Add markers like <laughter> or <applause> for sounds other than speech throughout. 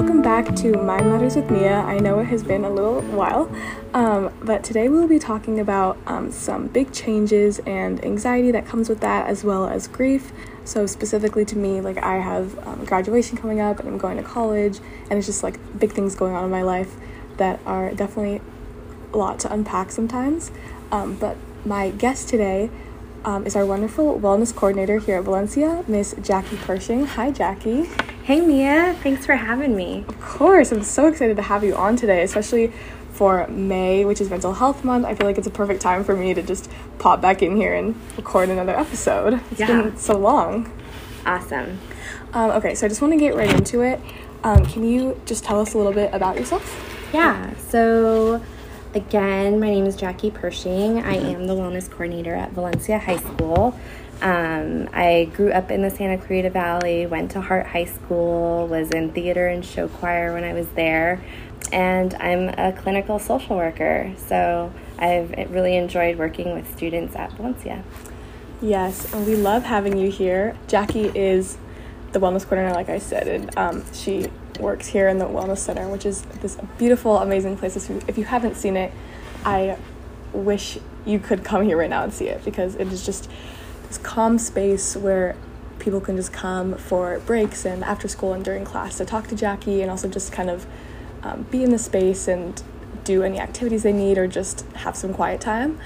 welcome back to Mind Matters with Mia. I know it has been a little while, um, but today we'll be talking about um, some big changes and anxiety that comes with that, as well as grief. So, specifically to me, like I have um, graduation coming up and I'm going to college, and it's just like big things going on in my life that are definitely a lot to unpack sometimes. Um, but my guest today um, is our wonderful wellness coordinator here at Valencia, Miss Jackie Pershing. Hi, Jackie. Hey, Mia. Thanks for having me. Of course. I'm so excited to have you on today, especially for May, which is Mental Health Month. I feel like it's a perfect time for me to just pop back in here and record another episode. It's Yeah. been so long. Awesome. Um, okay, so I just want to get right into it. Um, can you just tell us a little bit about yourself? Yeah. So, again, my name is Jackie Pershing. I am the wellness coordinator at Valencia High School. Um, I grew up in the Santa Clarita Valley, went to Hart High School, was in theater and show choir when I was there, and I'm a clinical social worker. So, I've really enjoyed working with students at Valencia. Yes, and we love having you here. Jackie is the wellness coordinator, like I said, and um, she works here in the wellness center, which is this beautiful, amazing place. If you haven't seen it, I wish you could come here right now and see it because it is just this calm space where people can just come for breaks and after school and during class to talk to Jackie and also just kind of um, be in the space and do any activities they need or just have some quiet time.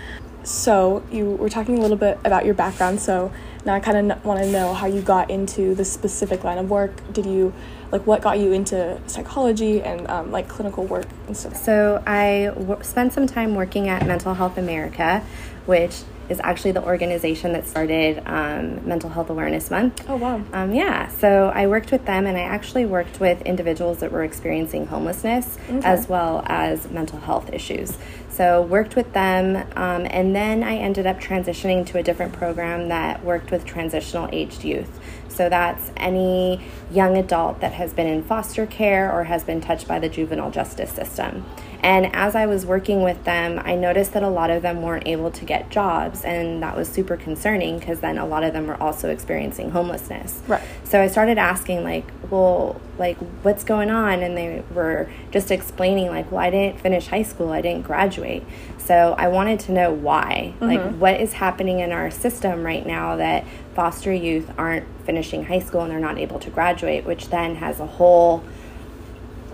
So, you were talking a little bit about your background. So, now I kind of want to know how you got into this specific line of work. Did you, like, what got you into psychology and um, like clinical work and stuff? So I w- spent some time working at Mental Health America, which is actually the organization that started um, Mental Health Awareness Month. Oh, wow. Um, yeah, so I worked with them and I actually worked with individuals that were experiencing homelessness Okay. as well as mental health issues. So worked with them um, and then I ended up transitioning to a different program that worked with transitional aged youth. So that's any young adult that has been in foster care or has been touched by the juvenile justice system. And as I was working with them, I noticed that a lot of them weren't able to get jobs, and that was super concerning because then a lot of them were also experiencing homelessness. Right. So I started asking, like, well, like, what's going on? And they were just explaining, like, well, I didn't finish high school, I didn't graduate. So I wanted to know why. Like, mm-hmm. what is happening in our system right now that foster youth aren't finishing high school and they're not able to graduate, which then has a whole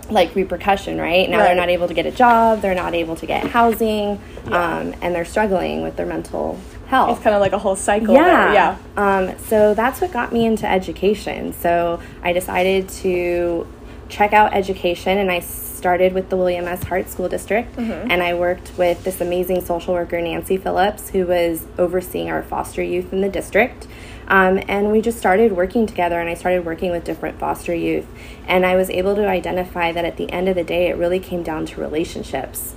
like repercussion, right? Now Right. they're not able to get a job, they're not able to get housing, Yeah. um, and they're struggling with their mental health. It's kind of like a whole cycle. Yeah. There. Yeah. Um, so that's what got me into education. So I decided to check out education and I started with the William S. Hart School District and I worked with this amazing social worker, Nancy Phillips, who was overseeing our foster youth in the district. Um, and we just started working together and I started working with different foster youth. And I was able to identify that at the end of the day, it really came down to relationships.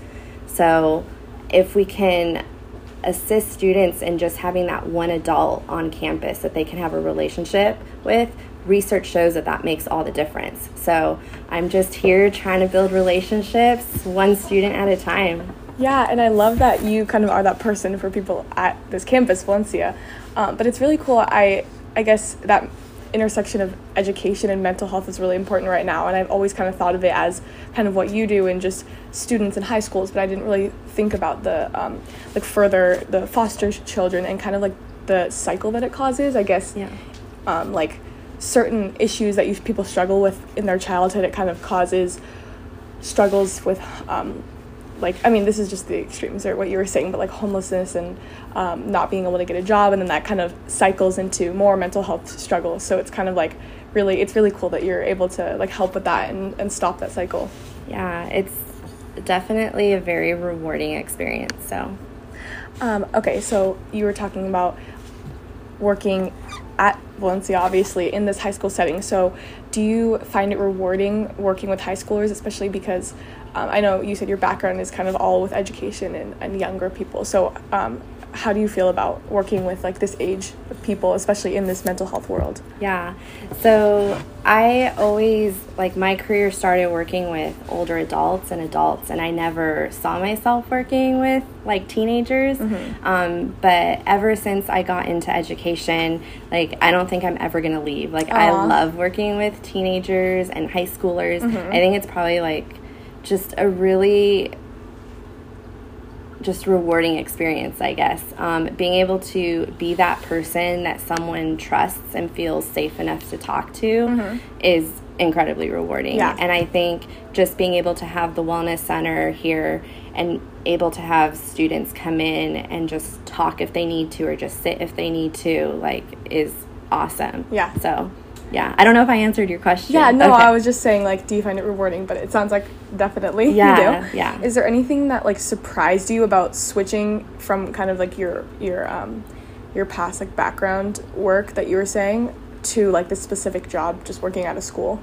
So if we can assist students in just having that one adult on campus that they can have a relationship with, research shows that that makes all the difference. So I'm just here trying to build relationships one student at a time. Yeah, and I love that you kind of are that person for people at this campus, Valencia. Um, but it's really cool. I I guess that intersection of education and mental health is really important right now, and I've always kind of thought of it as kind of what you do and just students in high schools, but I didn't really think about the um, like further the foster children and kind of like the cycle that it causes. I guess Yeah. um, like certain issues that you, people struggle with in their childhood, it kind of causes struggles with, um, like, I mean, this is just the extremes or what you were saying, but like homelessness and um, not being able to get a job, and then that kind of cycles into more mental health struggles. So it's kind of like really, it's really cool that you're able to like help with that and, and stop that cycle. Yeah, it's definitely a very rewarding experience. So, Um, okay, so you were talking about working at Valencia, obviously, in this high school setting. So, do you find it rewarding working with high schoolers, especially because um, I know you said your background is kind of all with education and, and younger people. So, um, how do you feel about working with like this age of people, especially in this mental health world? Yeah. So I always, like, my career started working with older adults and adults, and I never saw myself working with, like, teenagers. Um, but ever since I got into education, like, I don't think I'm ever going to leave. Like, I love working with teenagers and high schoolers. I think it's probably like just a really just rewarding experience, I guess. Um, being able to be that person that someone trusts and feels safe enough to talk to is incredibly rewarding. Yeah. And I think just being able to have the Wellness Center here and able to have students come in and just talk if they need to or just sit if they need to, like, is awesome. Yeah. So, yeah. I don't know if I answered your question. Yeah, no, Okay. I was just saying, like, do you find it rewarding? But it sounds like definitely Yeah, you do. yeah. Is there anything that like surprised you about switching from kind of like your your um your past like background work that you were saying to like this specific job, just working out of school?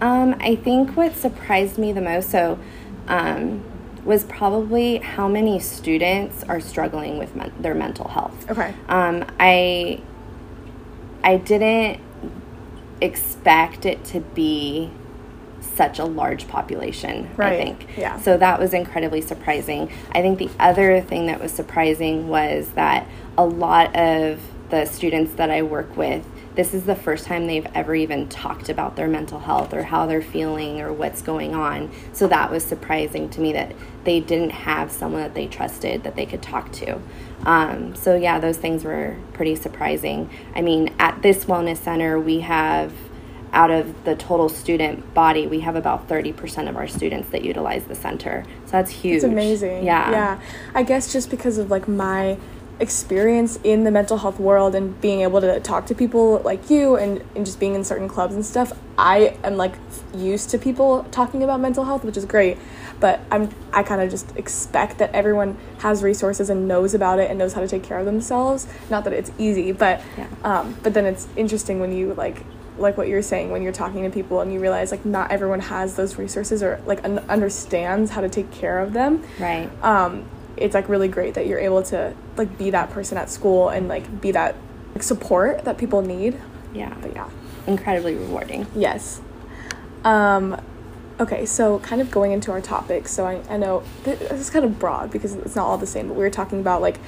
Um, I think what surprised me the most so um, was probably how many students are struggling with men- their mental health. Okay. Um, I I didn't expect it to be such a large population. Right, I think. yeah. So that was incredibly surprising. I think the other thing that was surprising was that a lot of the students that I work with, this is the first time they've ever even talked about their mental health or how they're feeling or what's going on. So that was surprising to me that they didn't have someone that they trusted that they could talk to. Um, so, yeah, those things were pretty surprising. I mean, at this wellness center, we have out of the total student body, we have about 30% of our students that utilize the center. So that's huge. It's amazing. Yeah. Yeah. I guess just because of like my experience in the mental health world and being able to talk to people like you and, and just being in certain clubs and stuff, I am like used to people talking about mental health, which is great. But I'm I kind of just expect that everyone has resources and knows about it and knows how to take care of themselves. Not that it's easy, but Yeah. um, but then it's interesting when you like like what you're saying when you're talking to people and you realize like not everyone has those resources or like un- understands how to take care of them Right. um, it's like really great that you're able to like be that person at school and like be that like, support that people need Yeah. but yeah Incredibly rewarding. yes um, okay so kind of going into our topic so i, I know this is kind of broad because it's not all the same but we were talking about like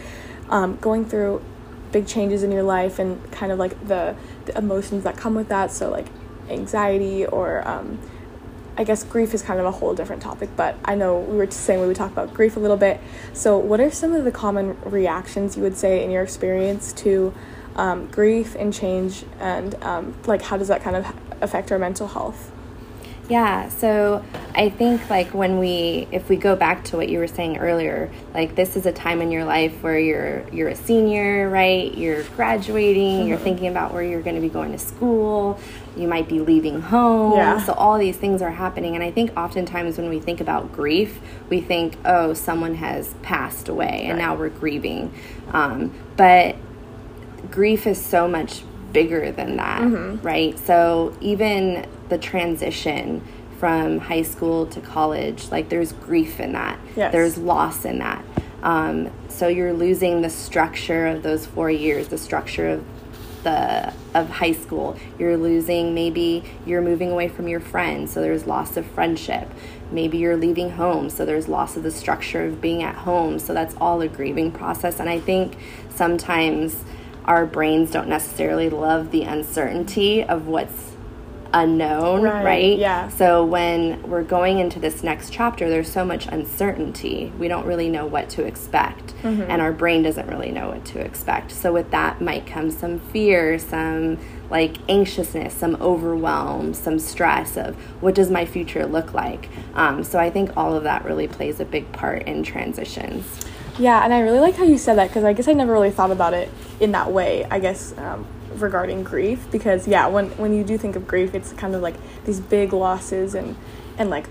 um, going through big changes in your life and kind of like the, the emotions that come with that so like anxiety or um, I guess grief is kind of a whole different topic, but I know we were saying we would talk about grief a little bit. So, what are some of the common reactions you would say in your experience to um, grief and change, and um, like how does that kind of affect our mental health? Yeah, so I think like when we if we go back to what you were saying earlier, like this is a time in your life where you're you're a senior, right? You're graduating, you're thinking about where you're going to be going to school, you might be leaving home. Yeah. So all these things are happening and I think oftentimes when we think about grief, we think, "Oh, someone has passed away and Right. now we're grieving." Um, but grief is so much bigger than that, Mm-hmm. right? So even the transition from high school to college, like there's grief in that. Yes. There's loss in that. Um, so you're losing the structure of those four years, the structure of the of high school. You're losing maybe you're moving away from your friends, so there's loss of friendship. Maybe you're leaving home, so there's loss of the structure of being at home. So that's all a grieving process. And I think sometimes our brains don't necessarily love the uncertainty of what's unknown, Right, right? yeah. So when we're going into this next chapter, there's so much uncertainty. We don't really know what to expect, Mm-hmm. and our brain doesn't really know what to expect. So with that might come some fear, some like anxiousness, some overwhelm, some stress of what does my future look like. Um, so I think all of that really plays a big part in transitions. Yeah, and I really like how you said that because I guess I never really thought about it in that way. I guess um, regarding grief, because yeah, when when you do think of grief, it's kind of like these big losses and and like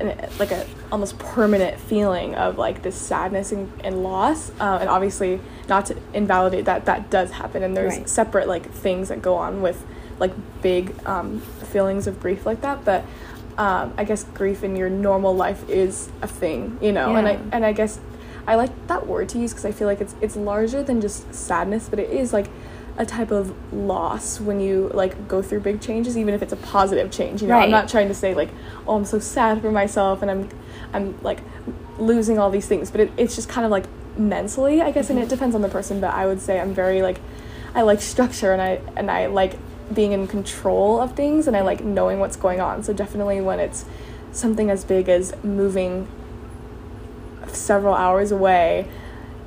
an, like a almost permanent feeling of like this sadness and, and loss. Uh, and obviously, not to invalidate that that does happen, and there's Right. separate like things that go on with like big um, feelings of grief like that, but. Um, I guess grief in your normal life is a thing, you know, and I and I guess I like that word to use because I feel like it's it's larger than just sadness, but it is like a type of loss when you like go through big changes, even if it's a positive change. You know, I'm not trying to say like, oh, I'm so sad for myself and I'm I'm like losing all these things, but it, it's just kind of like mentally, I guess, and it mm-hmm. depends on the person. But I would say I'm very like I like structure and I and I like being in control of things and I like mm-hmm. knowing what's going on. So definitely when it's something as big as moving several hours away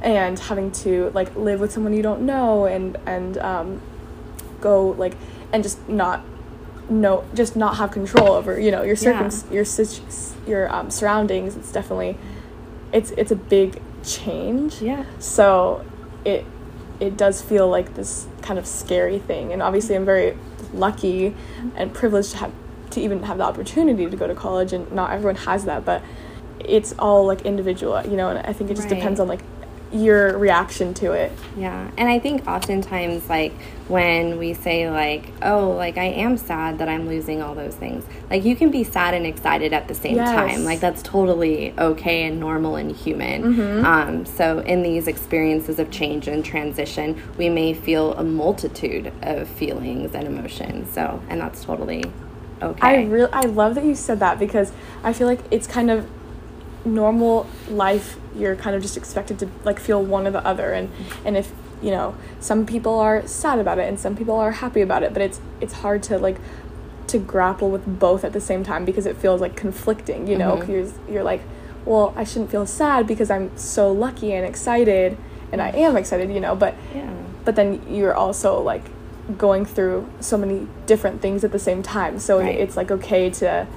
and having to like live with someone you don't know and and um, go like and just not know just not have control over you know your circum Yeah. your your um, surroundings it's definitely it's it's a big change Yeah. so it it does feel like this kind of scary thing and obviously i'm very lucky and privileged to have to even have the opportunity to go to college and not everyone has that but it's all like individual you know and i think it just Right. depends on like your reaction to it Yeah, and I think oftentimes, like when we say, like, oh, like I am sad that I'm losing all those things, like you can be sad and excited at the same Yes. time. Like that's totally okay and normal and human. Mm-hmm. Um, so, in these experiences of change and transition, we may feel a multitude of feelings and emotions. So, and that's totally okay. I really I love that you said that because I feel like it's kind of normal life you're kind of just expected to like feel one or the other and and if you know some people are sad about it and some people are happy about it but it's it's hard to like to grapple with both at the same time because it feels like conflicting you know Mhm. you're, you're like well I shouldn't feel sad because I'm so lucky and excited and I am excited you know but yeah. but then you're also like going through so many different things at the same time so Right. it's like okay to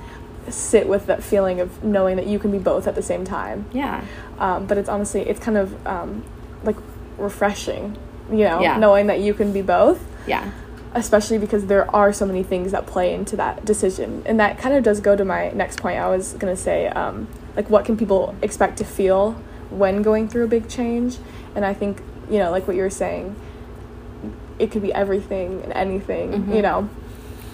sit with that feeling of knowing that you can be both at the same time Yeah. um, but it's honestly it's kind of um, like refreshing you know Yeah. knowing that you can be both Yeah. especially because there are so many things that play into that decision and that kind of does go to my next point i was going to say um, like what can people expect to feel when going through a big change and i think you know like what you were saying it could be everything and anything Mhm. you know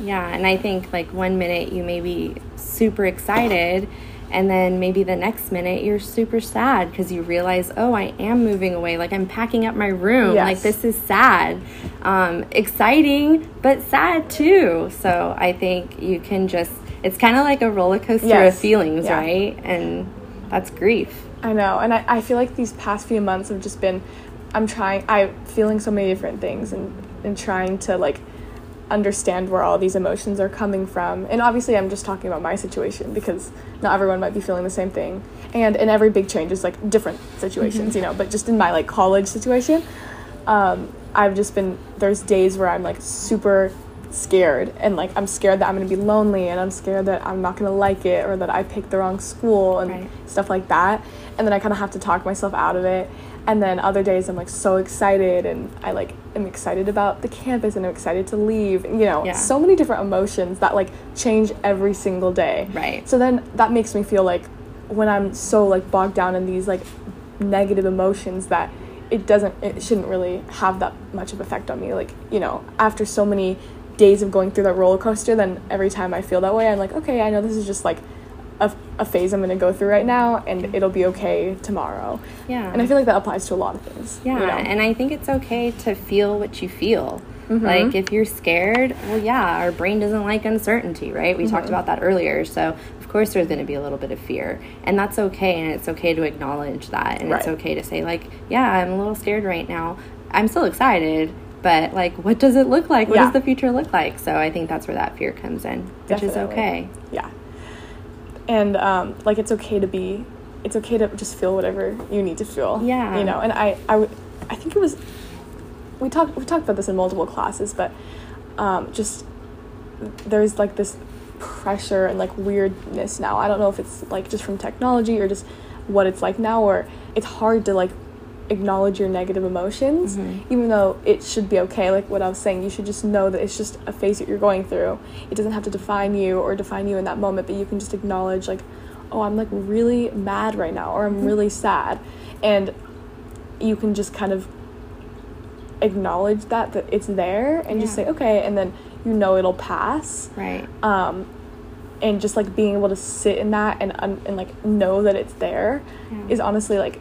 Yeah, and I think like one minute you may be super excited, and then maybe the next minute you're super sad because you realize, oh, I am moving away. Like I'm packing up my room. Yes. Like this is sad, um, exciting, but sad too. So I think you can just, it's kind of like a roller coaster Yes. of feelings, Yeah. right? And that's grief. I know, and I, I feel like these past few months have just been, I'm trying, I'm feeling so many different things and, and trying to like understand where all these emotions are coming from. And obviously, I'm just talking about my situation because not everyone might be feeling the same thing. And in every big change is like different situations, you know, but just in my like college situation, um, I've just been, there's days where I'm like super scared and like I'm scared that I'm gonna be lonely and I'm scared that I'm not gonna like it or that I picked the wrong school and Right. stuff like that. And then I kind of have to talk myself out of it. And then other days I'm like so excited and I like am excited about the campus and I'm excited to leave. You know, Yeah. so many different emotions that like change every single day. Right. So then that makes me feel like when I'm so like bogged down in these like negative emotions that it doesn't it shouldn't really have that much of effect on me. Like, you know, after so many days of going through that roller coaster, then every time I feel that way, I'm like, okay, I know this is just like a, a phase I'm gonna go through right now and it'll be okay tomorrow. Yeah. And I feel like that applies to a lot of things. Yeah, you know? and I think it's okay to feel what you feel. Mm-hmm. Like if you're scared, well, yeah, our brain doesn't like uncertainty, right? We Mm-hmm. talked about that earlier. So, of course, there's going to be a little bit of fear, and that's okay. And it's okay to acknowledge that, and it's okay to say, like, yeah, I'm a little scared right now. I'm still excited, but like, what does it look like? What Yeah. does the future look like? So, I think that's where that fear comes in, which is okay. Yeah. And um, like it's okay to be, it's okay to just feel whatever you need to feel. Yeah. You know, and I, I, would- I think it was, we talked we talked about this in multiple classes, but um, just there's like this pressure and like weirdness now. I don't know if it's like just from technology or just what it's like now, or it's hard to like acknowledge your negative emotions, even though it should be okay. Like what I was saying, you should just know that it's just a phase that you're going through. It doesn't have to define you or define you in that moment, but you can just acknowledge, like, oh, I'm like really mad right now, or I'm really sad. And you can just kind of acknowledge that, that it's there and just say, okay, and then you know it'll pass Right. um, and just like being able to sit in that and un- and like know that it's there Yeah. is honestly like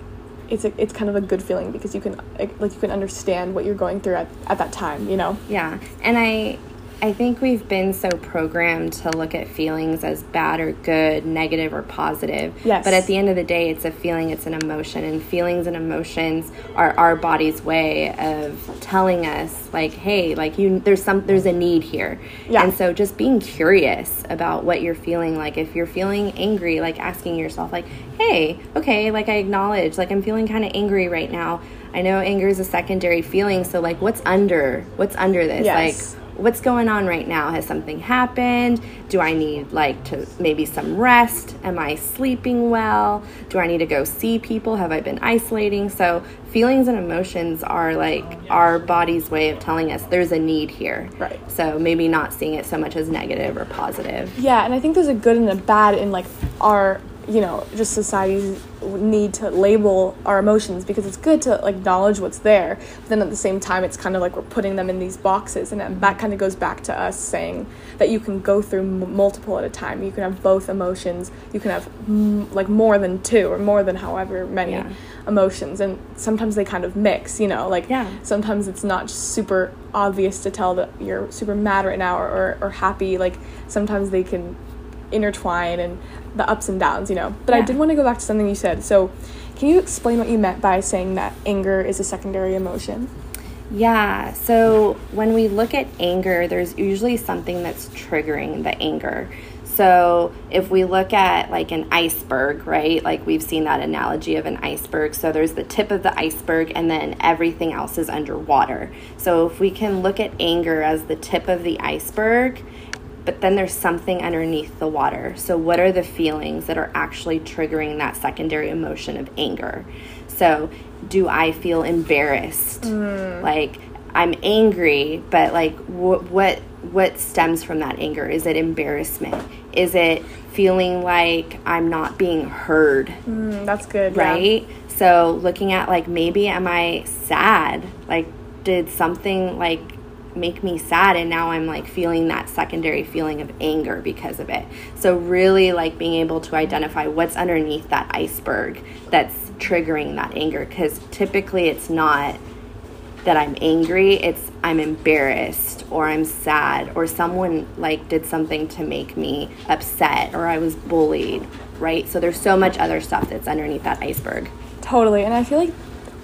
it's a, it's kind of a good feeling because you can like you can understand what you're going through at, at that time you know? Yeah, and I I think we've been so programmed to look at feelings as bad or good, negative or positive. Yes. But at the end of the day, it's a feeling, it's an emotion, and feelings and emotions are our body's way of telling us, like, hey, like you, there's some, there's a need here. Yeah. And so just being curious about what you're feeling, like if you're feeling angry, like asking yourself, like, hey, okay, like I acknowledge, like I'm feeling kind of angry right now. I know anger is a secondary feeling, so like, what's under, what's under this, Yes. like what's going on right now? Has something happened? Do i need like to maybe some rest? Am i sleeping well? Do i need to go see people? Have i been isolating? So feelings and emotions are like our body's way of telling us there's a need here. Right. so maybe not seeing it so much as negative or positive. Yeah, and I think there's a good and a bad in like our, you know, just society's need to label our emotions because it's good to like acknowledge what's there. But then at the same time, it's kind of like we're putting them in these boxes, and that- that kind of goes back to us saying that you can go through m- multiple at a time. You can have both emotions. You can have m- like more than two or more than however many Yeah. emotions, and sometimes they kind of mix. You know, like Yeah. sometimes it's not super obvious to tell that you're super mad right now or, or, or happy. Like sometimes they can intertwine and the ups and downs, you know. But I did want to go back to something you said. So, can you explain what you meant by saying that anger is a secondary emotion? Yeah, so when we look at anger, there's usually something that's triggering the anger. So if we look at like an iceberg, right? Like we've seen that analogy of an iceberg. So there's the tip of the iceberg and then everything else is underwater. So if we can look at anger as the tip of the iceberg, but then there's something underneath the water. So, what are the feelings that are actually triggering that secondary emotion of anger? So, do I feel embarrassed? Like, I'm angry, but like, wh- what what stems from that anger? Is it embarrassment? Is it feeling like I'm not being heard? Mm, that's good. yeah. right? So looking at like maybe am I sad? Like did something like make me sad and now I'm like feeling that secondary feeling of anger because of it. So really like being able to identify what's underneath that iceberg that's triggering that anger cuz typically it's not that I'm angry, it's I'm embarrassed or I'm sad or someone like did something to make me upset or I was bullied, right? So there's so much other stuff that's underneath that iceberg. Totally, and I feel like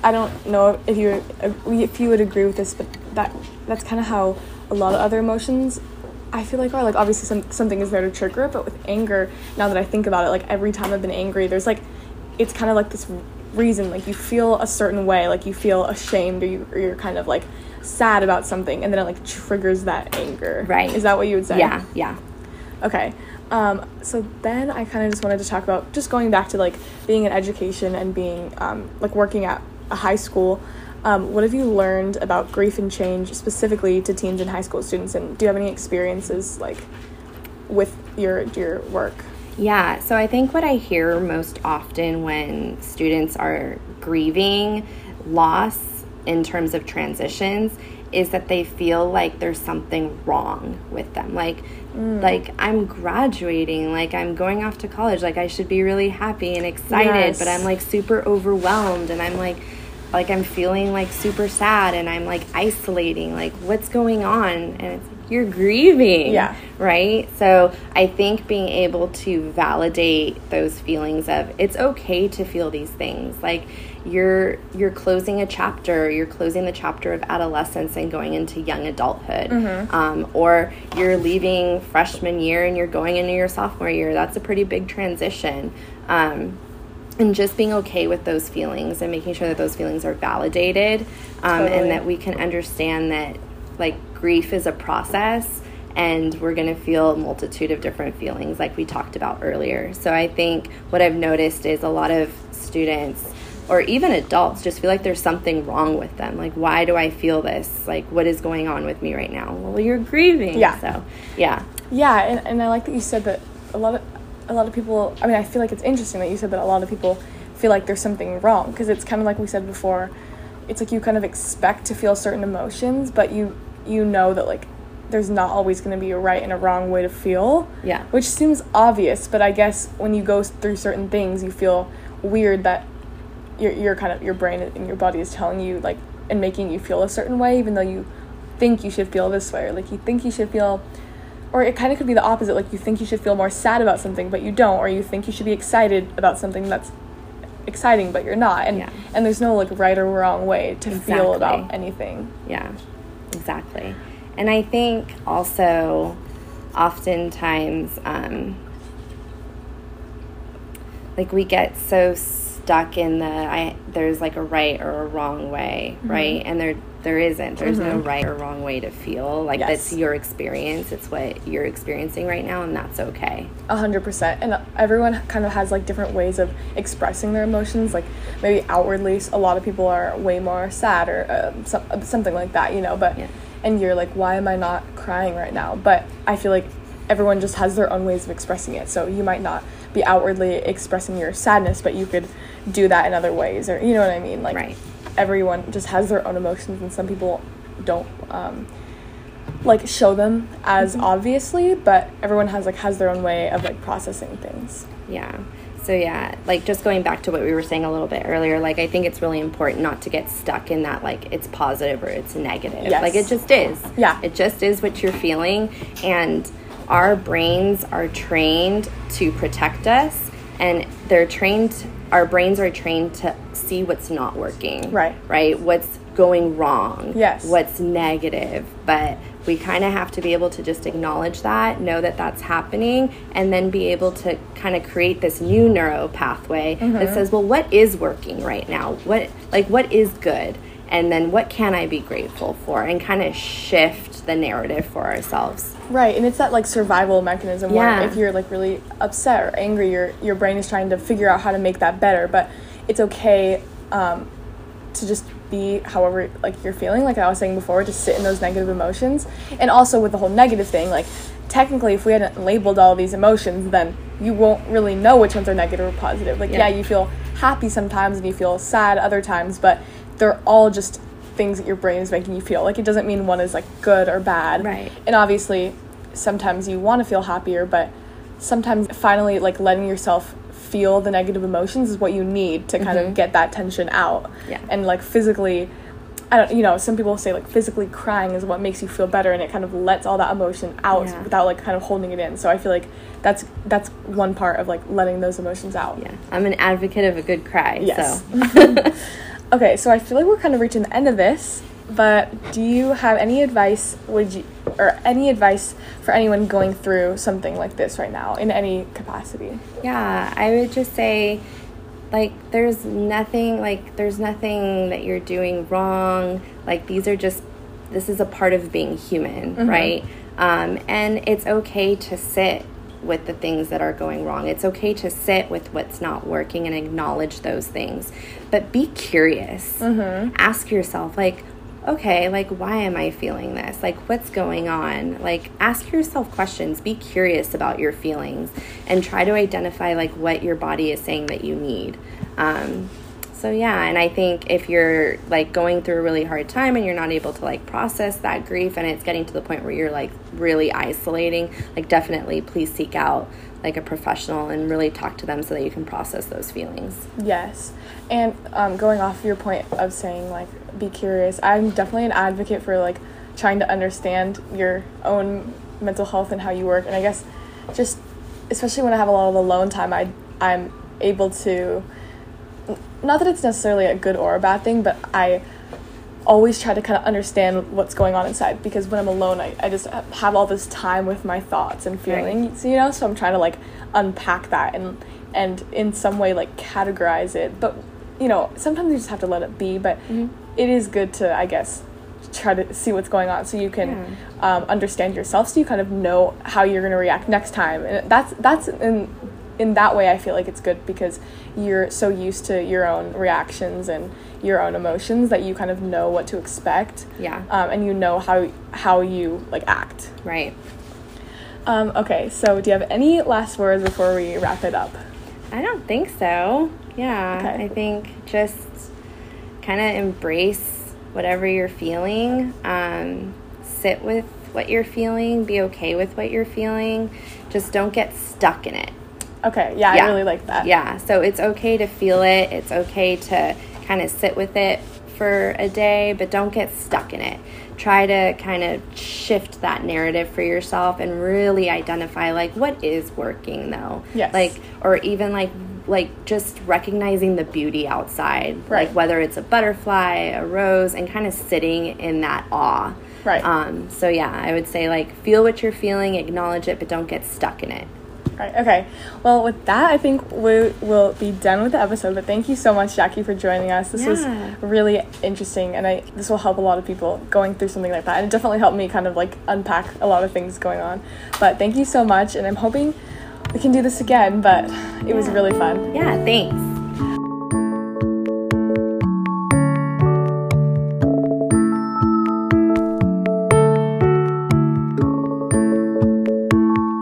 I don't know if you if you would agree with this, but that that's kind of how a lot of other emotions I feel like are like obviously some something is there to trigger it, but with anger, now that I think about it, like every time I've been angry, there's like it's kind of like this reason, like you feel a certain way, like you feel ashamed or, you, or you're kind of like sad about something, and then it like triggers that anger. Right. Is that what you would say? Yeah, yeah. Okay. Um, so then I kind of just wanted to talk about just going back to like being in education and being um, like working at a high school. Um, what have you learned about grief and change specifically to teens and high school students? And do you have any experiences like with your your work? Yeah, so I think what I hear most often when students are grieving loss in terms of transitions is that they feel like there's something wrong with them. Like like I'm graduating, like I'm going off to college, like I should be really happy and excited, Yes. but I'm like super overwhelmed and I'm like like I'm feeling like super sad and I'm like isolating, like what's going on? And it's like you're grieving Yeah. right? So I think being able to validate those feelings of it's okay to feel these things, like you're you're closing a chapter, you're closing the chapter of adolescence and going into young adulthood, um, or you're leaving freshman year and you're going into your sophomore year. That's a pretty big transition. Um, and just being okay with those feelings and making sure that those feelings are validated um, Totally. and that we can understand that like grief is a process and we're going to feel a multitude of different feelings like we talked about earlier. So i think what i've noticed is a lot of students or even adults just feel like there's something wrong with them. Like why do i feel this? Like what is going on with me right now? Well you're grieving Yeah. so yeah. Yeah, and, and I like that you said that a lot of a lot of people. I mean, I feel like it's interesting that you said that a lot of people feel like there's something wrong because it's kind of like we said before. It's like you kind of expect to feel certain emotions, but you you know that like there's not always going to be a right and a wrong way to feel. Yeah. Which seems obvious, but I guess when you go through certain things, you feel weird that your your kind of your brain and your body is telling you like and making you feel a certain way, even though you think you should feel this way, or like you think you should feel, or it kind of could be the opposite. Like you think you should feel more sad about something, but you don't, or you think you should be excited about something that's exciting, but you're not. And Yeah. and there's no like right or wrong way to feel about anything. Yeah, exactly. And I think also, oftentimes, um, like we get so stuck in the I there's like a right or a wrong way, Mm-hmm. right? And there there isn't. There's no right or wrong way to feel. Like Yes. that's your experience. It's what you're experiencing right now, and that's okay. A hundred percent, and everyone kind of has like different ways of expressing their emotions. Like maybe outwardly, a lot of people are way more sad or um, some, something like that, you know. But Yeah. and you're like, why am I not crying right now? But I feel like everyone just has their own ways of expressing it. So you might not be outwardly expressing your sadness, but you could do that in other ways, or you know what I mean? Like Right. Everyone just has their own emotions, and some people don't. Um, like show them as Mm-hmm. obviously but everyone has like has their own way of like processing things Yeah. So yeah, like just going back to what we were saying a little bit earlier, like I think it's really important not to get stuck in that like it's positive or it's negative. Yes. Like it just is. Yeah. It just is what you're feeling and our brains are trained to protect us and they're trained our brains are trained to see what's not working. Right. Right? What's going wrong. Yes. What's negative. But we kind of have to be able to just acknowledge that, know that that's happening, and then be able to kind of create this new neuro pathway Mm-hmm. that says, well, what is working right now? What like what is good? And then what can I be grateful for? And kind of shift the narrative for ourselves. right and it's that like survival mechanism Yeah. where if you're like really upset or angry your your brain is trying to figure out how to make that better but it's okay um, to just be however like you're feeling like i was saying before just sit in those negative emotions and also with the whole negative thing like technically if we hadn't labeled all these emotions then you won't really know which ones are negative or positive like yeah, Yeah. you feel happy sometimes and you feel sad other times but they're all just things that your brain is making you feel like it doesn't mean one is like good or bad Right. and obviously sometimes you want to feel happier but sometimes finally like letting yourself feel the negative emotions is what you need to kind of get that tension out Mm-hmm. Yeah. and like physically i don't you know some people say like physically crying is what makes you feel better and it kind of lets all that emotion out Yeah. without like kind of holding it in so i feel like that's that's one part of like letting those emotions out Yeah. I'm an advocate of a good cry. Yes. So <laughs> Okay, so I feel like we're kind of reaching the end of this, but do you have any advice would you or any advice for anyone going through something like this right now in any capacity? Yeah, I would just say like there's nothing like there's nothing that you're doing wrong. Like these are just this is a part of being human, right? Um, and it's okay to sit with the things that are going wrong. It's okay to sit with what's not working and acknowledge those things. But be curious. Ask yourself like okay, like, why am I feeling this? Like, what's going on? Like, ask yourself questions. Be curious about your feelings and try to identify, like, what your body is saying that you need. Um, so, yeah, and I think if you're, like, going through a really hard time and you're not able to, like, process that grief and it's getting to the point where you're, like, really isolating, like, definitely please seek out, like, a professional and really talk to them so that you can process those feelings. Yes. And um, going off your point of saying, like, be curious, I'm definitely an advocate for, like, trying to understand your own mental health and how you work. And I guess just, especially when I have a lot of alone time, I, I'm able to, not that it's necessarily a good or a bad thing, but I always try to kind of understand what's going on inside because when I'm alone, I, I just have all this time with my thoughts and feelings, you know? So I'm trying to like unpack that and, and in some way like categorize it. But, you know, sometimes you just have to let it be, but it is good to, I guess, try to see what's going on so you can um, understand yourself so you kind of know how you're going to react next time. And that's, that's in, in that way, I feel like it's good because you're so used to your own reactions and your own emotions that you kind of know what to expect. Yeah. Um, and you know how how you like act. Right. Um, okay, so do you have any last words before we wrap it up? I don't think so. Yeah, Okay. I think just kind of embrace whatever you're feeling. Um, sit with what you're feeling. Be okay with what you're feeling. Just don't get stuck in it. Okay, yeah, Yeah. I really like that. Yeah, so it's okay to feel it. It's okay to kind of sit with it for a day, but don't get stuck in it. Try to kind of shift that narrative for yourself and really identify like what is working though. Yes. Like or even like like just recognizing the beauty outside. Right. Like whether it's a butterfly, a rose, and kind of sitting in that awe. Right. Um, so yeah, I would say like feel what you're feeling, acknowledge it, but don't get stuck in it. Right. Okay. Well, with that, I think we will be done with the episode. But thank you so much, Jackie, for joining us. This Yeah. was really interesting, and I this will help a lot of people going through something like that. And it definitely helped me kind of like unpack a lot of things going on. But thank you so much, and I'm hoping we can do this again. But it was really fun. Yeah, thanks.